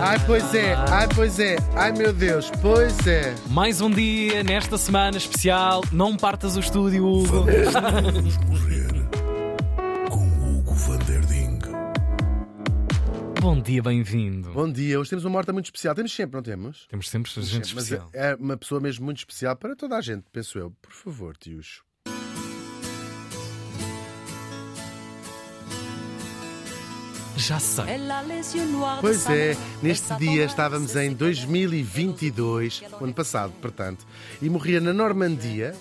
Ai, pois é, ai, pois é, ai meu Deus, pois é. Mais um dia nesta semana especial. Não partas o estúdio, Hugo. Vamos morrer com Hugo van der Ding. Bom dia, bem-vindo. Bom dia, hoje temos uma morta muito especial. Temos sempre, não temos? Temos sempre gente Mas especial. é uma pessoa mesmo muito especial para toda a gente, penso eu. Por favor, tios. Já sei. Pois é, neste dia estávamos em 2022, o ano passado, portanto, e morria na Normandia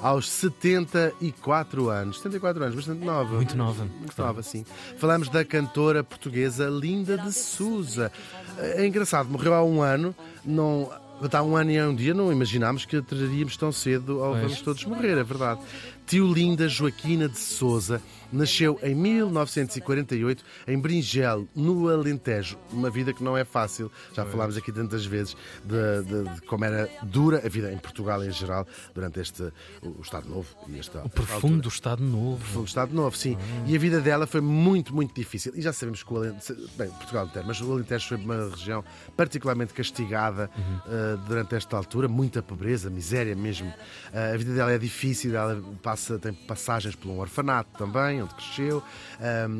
aos 74 anos. 74 anos, bastante nova. Muito nova. Muito nova, sim. Falamos da cantora portuguesa Linda de Souza. É engraçado, morreu há um ano, não. Há um ano e um dia não imaginámos que a teríamos tão cedo ao Pois. vamos todos morrer, é verdade. Tio Linda Joaquina de Souza nasceu em 1948 em Bringel, no Alentejo. Uma vida que não é fácil. Já falámos aqui tantas vezes de, de- de como era dura a vida em Portugal em geral durante este o, o Estado Novo e esta O profundo Estado Novo. Fundo de Estado Novo, sim. E a vida dela foi muito, muito difícil. E já sabemos que o Alentejo, bem, Portugal inteiro, mas o Alentejo foi uma região particularmente castigada eh, durante esta altura, muita pobreza, miséria mesmo. Eh, a vida dela é difícil, ela passa, tem passagens por um orfanato também, onde cresceu.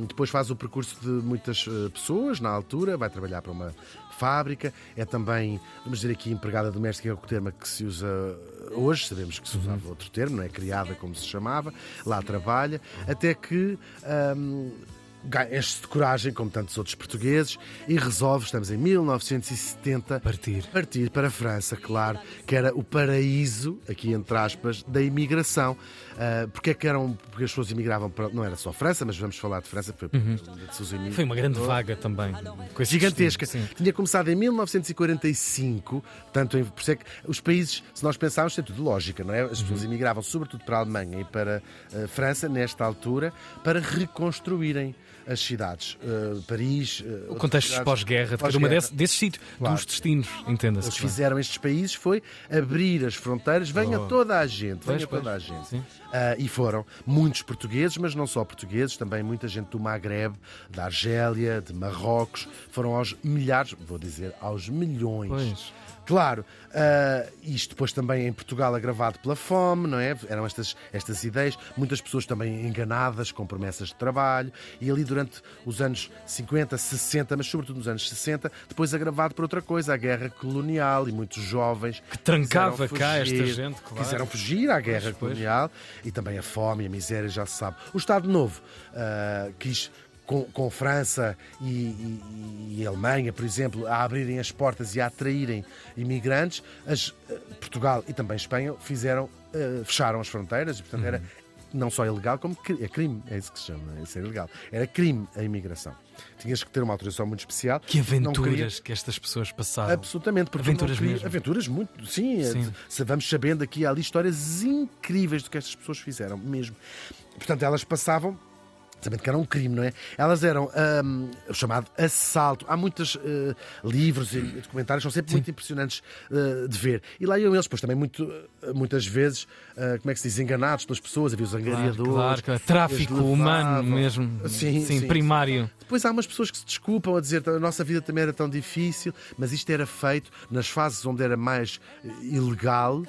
Depois faz o percurso de muitas eh, pessoas na altura, vai trabalhar para uma fábrica, é também, vamos dizer aqui, empregada doméstica, é o termo que se usa hoje, sabemos que se usava outro termo, não é? Criada, como se chamava, lá trabalha, até que. Enche-se de coragem, como tantos outros portugueses, e resolve, estamos em 1970, Partir. partir para a França, claro, que era o paraíso, aqui entre aspas, da imigração. Ah, porque é que eram, porque as pessoas imigravam para, não era só França, mas vamos falar de França, foi de Sousa imigrou. Foi uma grande vaga também. Gigantesca. destino, sim. Tinha começado em 1945, tanto em, por isso é que os países, se nós pensarmos, tem tudo lógica, não é? As Uhum. pessoas imigravam sobretudo para a Alemanha e para a França, nesta altura, para reconstruírem as cidades. Uh, Paris. uh, O contexto pós-guerra, de cada uma desse, desses sítios, Claro. dos destinos, entenda-se. Eles claro. fizeram estes países foi abrir as fronteiras, venha Oh. toda a gente, venha Pois, toda a gente. Ah, e foram muitos portugueses, mas não só portugueses, também muita gente do Magreb, da Argélia, de Marrocos, foram aos milhares, vou dizer, aos milhões. Pois. Claro, ah, isto depois também em Portugal agravado pela fome, não é? Eram estas, estas ideias, muitas pessoas também enganadas com promessas de trabalho, e ali durante os anos 50, 60, mas sobretudo nos anos 60, depois agravado por outra coisa, a guerra colonial, e muitos jovens que trancava quiseram cá esta fugir, gente, claro. Quiseram fugir à guerra Pois, pois. colonial e também a fome e a miséria, já se sabe. O Estado Novo ah, quis. Com, com França e, e- e Alemanha, por exemplo, a abrirem as portas e a atraírem imigrantes, as, ah, Portugal e também Espanha fizeram, ah, fecharam as fronteiras e, portanto, era Uhum. não só ilegal, como é crime, é isso que se chama, é ser ilegal. Era crime a imigração. Tinhas que ter uma autorização muito especial. Que queria- aventuras que estas pessoas passaram. Absolutamente, porque Aventuras queria- mesmo. Aventuras muito, sim, Sim. Se vamos sabendo aqui, há ali histórias incríveis do que estas pessoas fizeram, mesmo. Portanto, elas passavam. Sabendo que era um crime, não é? Elas eram ahm, o chamado assalto. Há muitos eh, livros e documentários, são sempre muito impressionantes eh, de ver. E lá iam eles, pois também muito, eh, muitas vezes, eh, como é que se diz, enganados pelas pessoas, havia os angariadores. claro, claro. Tráfico humano mesmo. Sim, sim, primário. Depois há umas pessoas que se desculpam a dizer que a nossa vida também era tão difícil, mas isto era feito nas fases onde era mais ilegal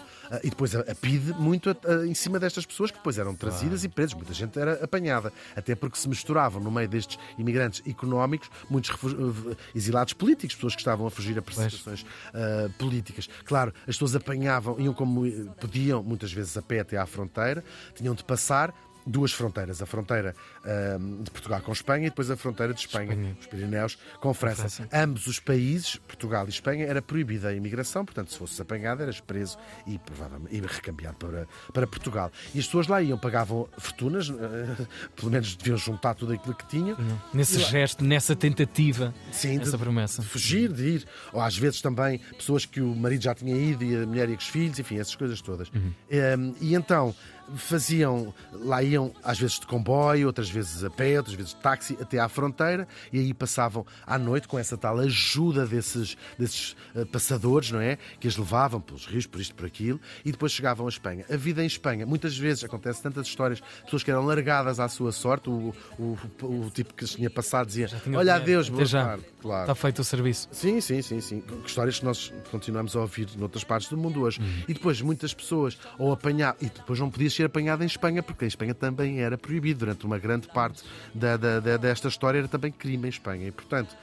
e depois a, a PIDE muito a- a- em cima destas pessoas que depois eram trazidas e presas. Muita gente era apanhada, até porque se misturavam no meio destes imigrantes económicos muitos eh, exilados políticos, pessoas que estavam a fugir a perseguições ah, políticas. Claro, as pessoas apanhavam, iam como eh, podiam, muitas vezes a pé até à fronteira, tinham de passar duas fronteiras, a fronteira ahm, de Portugal com Espanha e depois a fronteira de Espanha, Espanha. os Pirineus, com França. França. Ambos os países, Portugal e Espanha, era proibida a imigração, portanto, se fosses apanhado, eras preso e provavelmente e recambiado para, para Portugal. E as pessoas lá iam, pagavam fortunas, eh, pelo menos deviam juntar tudo aquilo que tinham. Nesse gesto, nessa tentativa, Sim, de- essa promessa. de fugir, de ir. Ou às vezes também pessoas que o marido já tinha ido e a mulher e os filhos, enfim, essas coisas todas. Uhum. Um, e então faziam, lá iam às vezes de comboio, outras vezes a pé, outras vezes de táxi, até à fronteira e aí passavam à noite com essa tal ajuda desses, desses uh, passadores, não é? Que as levavam pelos rios, por isto, por aquilo, e depois chegavam a Espanha. A vida em Espanha, muitas vezes acontece tantas histórias, pessoas que eram largadas à sua sorte, o, o, o, o tipo que tinha passado dizia: tinha Olha, adeus, boa já. tarde. Claro. Está feito o serviço. Sim, sim, sim, sim. Histórias que nós continuamos a ouvir noutras partes do mundo hoje. E depois muitas pessoas ou apanhar e depois não podia ser apanhado em Espanha porque em Espanha também era proibido durante uma grande parte da, da- da- desta história era também crime em Espanha e portanto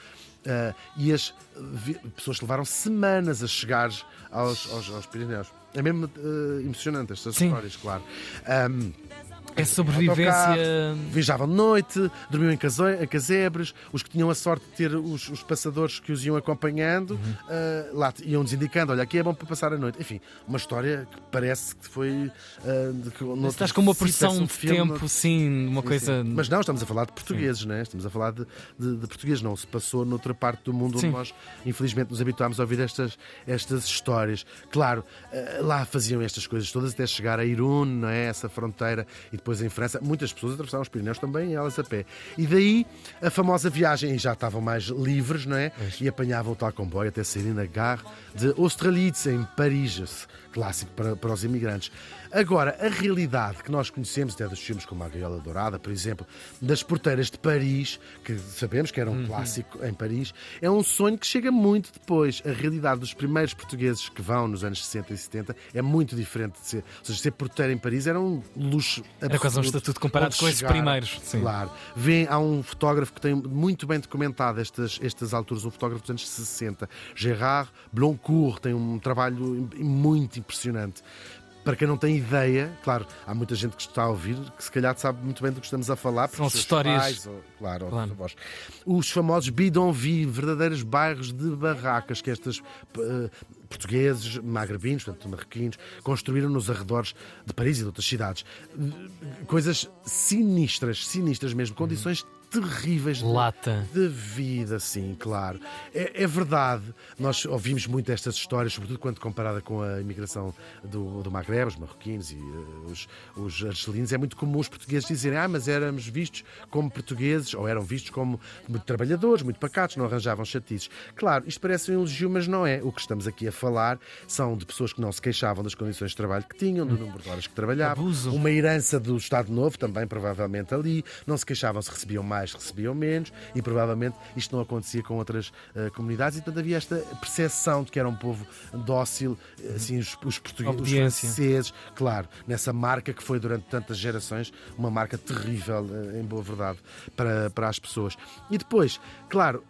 ah, e as pessoas levaram semanas a chegar aos, aos, aos Pirineus. É mesmo ah, emocionante estas Sim. histórias, claro. Ahm, É sobrevivência. autocarro, Viajavam de noite, dormiam em, em casebres. Os que tinham a sorte de ter os, os passadores que os iam acompanhando, Uhum. ah, lá iam-nos indicando: olha, aqui é bom para passar a noite. Enfim, uma história que parece que foi. de que noutro- Estás com uma pressão de filme, tempo, sim, uma Sim, coisa. sim. Mas não, estamos a falar de portugueses, né? estamos a falar de, de, de portugueses. Não se passou noutra parte do mundo onde nós, infelizmente, nos habituámos a ouvir estas, estas histórias. Claro, eh, lá faziam estas coisas todas até chegar a Irún, não é? essa fronteira, e depois em França. Muitas pessoas atravessavam os Pirineus também, elas a pé. E daí a famosa viagem, e já estavam mais livres, não é? E apanhavam o tal comboio até saírem na gare de Austerlitz, em Paris, clássico para, para os imigrantes. Agora, a realidade que nós conhecemos, até dos filmes como A Gaiola Dourada, por exemplo, das porteiras de Paris, que sabemos que era um clássico em Paris, é um sonho que chega muito depois. A realidade dos primeiros portugueses que vão nos anos 60 e 70 é muito diferente de ser. Ou seja, ser porteiro em Paris era um luxo Era quase um absoluto. estatuto comparado com esses primeiros. Sim. Claro. Vê, há um fotógrafo que tem muito bem documentado estas, estas alturas, um fotógrafo dos anos 60, Gérard Bloncourt, tem um trabalho muito impressionante. Para quem não tem ideia, claro, há muita gente que está a ouvir que se calhar sabe muito bem do que estamos a falar. porque São histórias- pais, ou- claro, ou Claro. os avós. Os famosos bidonville, verdadeiros bairros de barracas que estes eh, portugueses, magrebinos, portanto marroquinos, construíram nos arredores de Paris e de outras cidades. Coisas sinistras, sinistras mesmo, condições terríveis de, Lata. de vida, sim, claro. É, é verdade, nós ouvimos muito estas histórias, sobretudo quando comparada com a imigração do, do Maghreb, os marroquinos e eh, os, os argelinos, é muito comum os portugueses dizerem ah, mas éramos vistos como portugueses, ou eram vistos como muito trabalhadores, muito pacatos, não arranjavam chatices. Claro, isto parece um elogio, mas não é. O que estamos aqui a falar são de pessoas que não se queixavam das condições de trabalho que tinham, do número de horas que trabalhavam, Abuso. uma herança do Estado Novo também, provavelmente ali. Não se queixavam se recebiam mais, se recebiam menos, e provavelmente isto não acontecia com outras eh, comunidades. E portanto havia esta percepção de que era um povo dócil, eh, assim, os, os portugueses, os franceses, claro, nessa marca que foi durante tantas gerações uma marca terrível, eh, em boa verdade, para, para as pessoas. E depois, claro,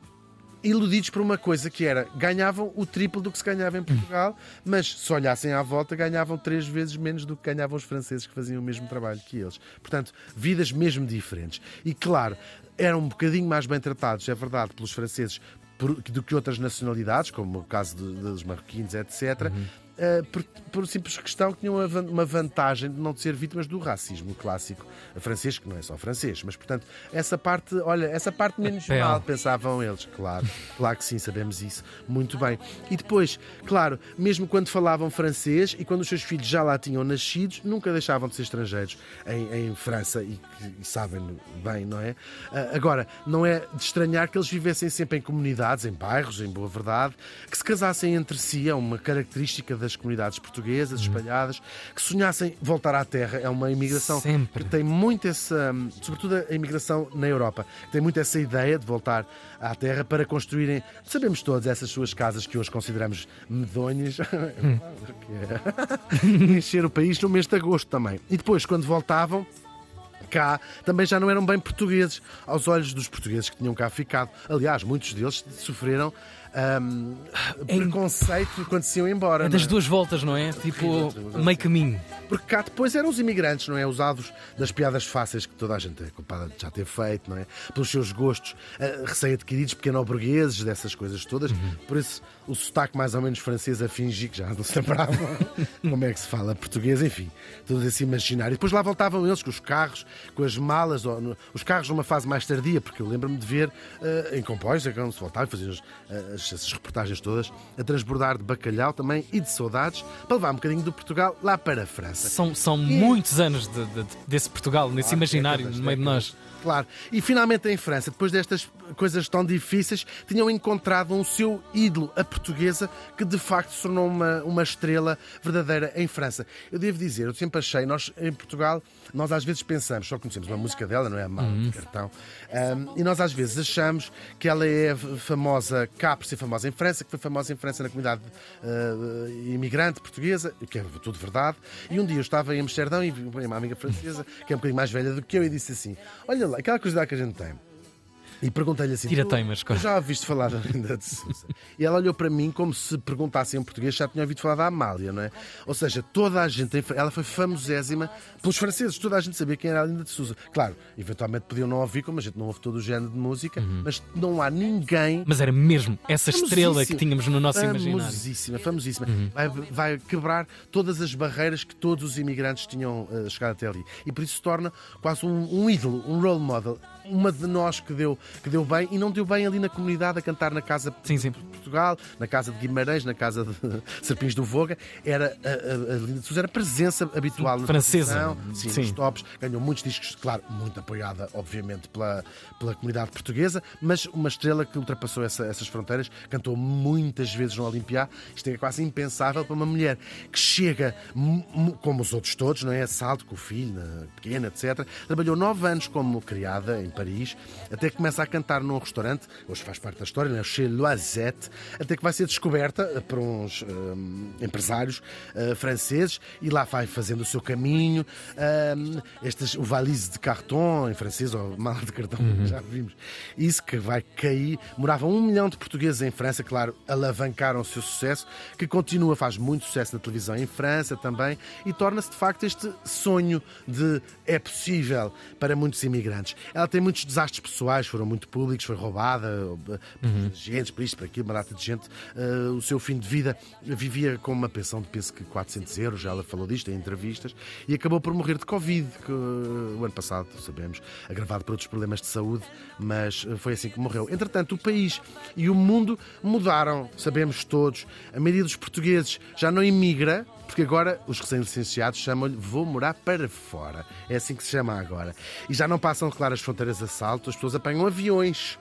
iludidos por uma coisa que era ganhavam o triplo do que se ganhava em Portugal, mas se olhassem à volta ganhavam três vezes menos do que ganhavam os franceses que faziam o mesmo trabalho que eles. Portanto, vidas mesmo diferentes. E claro, eram um bocadinho mais bem tratados, é verdade, pelos franceses do que outras nacionalidades, como o caso dos marroquinos, etc. eh, por, por simples questão que tinham uma van- uma vantagem de não ser vítimas do racismo clássico francês, que não é só francês, mas portanto, essa parte, olha, essa parte menos pele. mal, pensavam eles, claro, claro que sim, sabemos isso muito bem. E depois, claro, mesmo quando falavam francês e quando os seus filhos já lá tinham nascidos, nunca deixavam de ser estrangeiros em, em França e, e sabem bem, não é? Ah, Agora, não é de estranhar que eles vivessem sempre em comunidades, em bairros, em boa verdade, que se casassem entre si, é uma característica das comunidades portuguesas espalhadas, que sonhassem voltar à terra, é uma imigração Sempre. que tem muito essa, sobretudo a imigração na Europa, tem muito essa ideia de voltar à terra para construírem, sabemos todos, essas suas casas que hoje consideramos medonhas, é encher o país no mês de agosto também. E depois, quando voltavam, cá também já não eram bem portugueses aos olhos dos portugueses que tinham cá ficado. Aliás, muitos deles sofreram hum, preconceito quando se iam embora. É das é? duas voltas, não é? Tipo, meio caminho. Porque cá depois eram os imigrantes, não é? Usados das piadas fáceis que toda a gente é culpada de já ter feito, não é? Pelos seus gostos eh, recém-adquiridos, pequeno-burgueses, dessas coisas todas. Por isso, o sotaque mais ou menos francês a fingir que já não se lembravam como é que se fala português, enfim, todo esse imaginário. E depois lá voltavam eles com os carros com as malas, os carros numa fase mais tardia, porque eu lembro-me de ver eh, em comboios, é quando se voltava e fazia as, as- essas reportagens todas, a transbordar de bacalhau também e de saudades, para levar um bocadinho do Portugal lá para a França. São, são muitos anos de- de- desse Portugal, nesse imaginário Décadas, no meio de décadas. nós. Claro. E finalmente em França, depois destas coisas tão difíceis, tinham encontrado um seu ídolo, a portuguesa, que de facto se tornou uma, uma estrela verdadeira em França. Eu devo dizer, eu sempre achei, nós em Portugal, nós às vezes pensamos, só conhecemos uma música dela, não é? A Mala de Cartão. Ahm, e nós às vezes achamos que ela é famosa cá por ser famosa em França, que foi famosa em França na comunidade ah, imigrante portuguesa, o que é tudo verdade. E um dia eu estava em Amsterdão e vi uma amiga francesa, que é um bocadinho mais velha do que eu, e disse assim: Olha lá, aquela curiosidade que a gente tem. E perguntei-lhe assim: Tira "Tu- teimas, tu claro." já ouviste falar da Linda de Souza? E ela olhou para mim como se perguntasse em português já tinha ouvido falar da Amália, não é? Ou seja, toda a gente, ela foi famosésima pelos franceses, toda a gente sabia quem era a Linda de Souza. Claro, eventualmente podiam não ouvir, como a gente não ouve todo o género de música, Uhum. mas não há ninguém Mas era mesmo essa estrela que Famosíssima. tínhamos no nosso imaginário. Uhum. Famosíssima, famosíssima. Vai, vai quebrar todas as barreiras que todos os imigrantes tinham eh, chegado até ali. E por isso se torna quase um, um ídolo, um role model. Uma de nós que deu, que deu bem e não deu bem ali na comunidade a cantar na casa Sim, sim. de Portugal, na casa de Guimarães, na casa de Serpins do Voga. Era, a, a, a Linda de Sousa era presença habitual na Francesa. Sim, Sim. nos tops. Ganhou muitos discos, claro, muito apoiada, obviamente, pela, pela comunidade portuguesa, mas uma estrela que ultrapassou essa- essas fronteiras, cantou muitas vezes no Olimpiá. Isto é quase impensável para uma mulher que chega, como os outros todos, não é? Salto com o filho, na pequena, etc. Trabalhou nove anos como criada em Paris, até que começa a cantar num restaurante, hoje faz parte da história, né? Chez Loisette, até que vai ser descoberta por uns hum, empresários uh, franceses e lá vai fazendo o seu caminho. Hum, estas, o valise de carton, em francês, ou mala de cartão, já vimos. Isso que vai cair. Moravam um milhão de portugueses em França, claro, alavancaram o seu sucesso, que continua, faz muito sucesso na televisão em França também, e torna-se de facto este sonho de é possível para muitos imigrantes. Ela tem muitos desastres pessoais, foram muito públicos, foi roubada, uh, gente, por isto, por aquilo, uma data de gente. Uh, o seu fim de vida vivia com uma pensão de penso que 400 euros, já ela falou disto em entrevistas, e acabou por morrer de Covid, que, uh, o ano passado, sabemos, agravado por outros problemas de saúde, mas uh, foi assim que morreu. Entretanto, o país e o mundo mudaram, sabemos todos. A maioria dos portugueses já não imigra, porque agora os recém-licenciados chamam-lhe vou morar para fora. É assim que se chama agora. E já não passam, claro, as fronteiras a salto, as pessoas apanham aviões.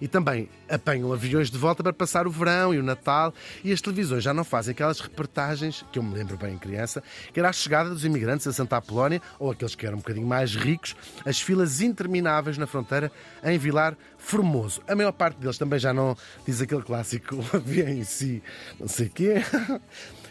E também apanham aviões de volta para passar o verão e o Natal. E as televisões já não fazem aquelas reportagens, que eu me lembro bem em criança, que era a chegada dos imigrantes a Santa Apolónia, ou aqueles que eram um bocadinho mais ricos, as filas intermináveis na fronteira em Vilar Formoso. A maior parte deles também já não diz aquele clássico, o avião em si, não sei o quê.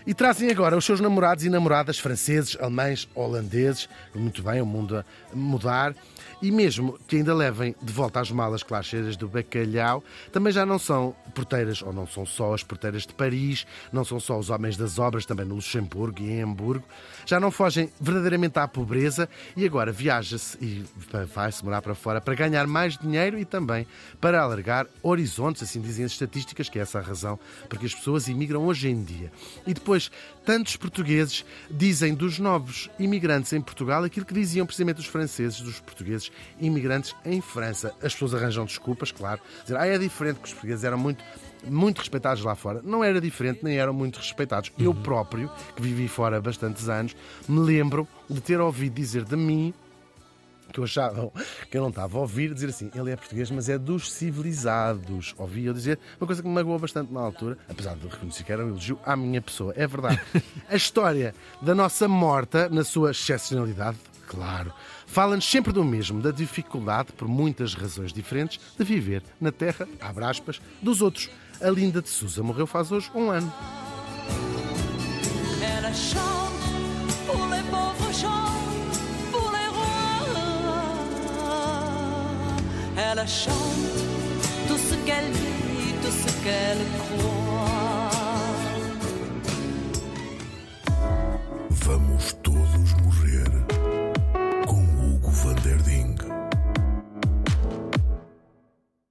E trazem agora os seus namorados e namoradas franceses, alemães, holandeses, muito bem, o mundo a mudar, e mesmo que ainda levem de volta as malas, claro, cheias do bacalhau, também já não são porteiras, ou não são só as porteiras de Paris, não são só os homens das obras, também no Luxemburgo e em Hamburgo, já não fogem verdadeiramente à pobreza e agora viaja-se e vai-se morar para fora para ganhar mais dinheiro e também para alargar horizontes, assim dizem as estatísticas, que é essa a razão porque as pessoas imigram hoje em dia. E depois, tantos portugueses dizem dos novos imigrantes em Portugal aquilo que diziam precisamente os franceses dos portugueses imigrantes em França. As pessoas arranjam desculpas, claro, dizer, ah, é diferente que os portugueses eram muito muito respeitados lá fora. Não era diferente, nem eram muito respeitados. Eu próprio, que vivi fora bastantes anos, me lembro de ter ouvido dizer de mim que eu achava que eu não estava a ouvir dizer assim, ele é português, mas é dos civilizados. Ouvi eu dizer uma coisa que me magoou bastante na altura, apesar de reconhecer que era um elogio à minha pessoa. É verdade. A história da nossa morta, na sua excepcionalidade, claro, fala-nos sempre do mesmo, da dificuldade, por muitas razões diferentes, de viver na terra, abre aspas, dos outros. A Linda de Souza morreu faz hoje um ano. Elle chante tout ce qu'elle dit, tout ce qu'elle croit.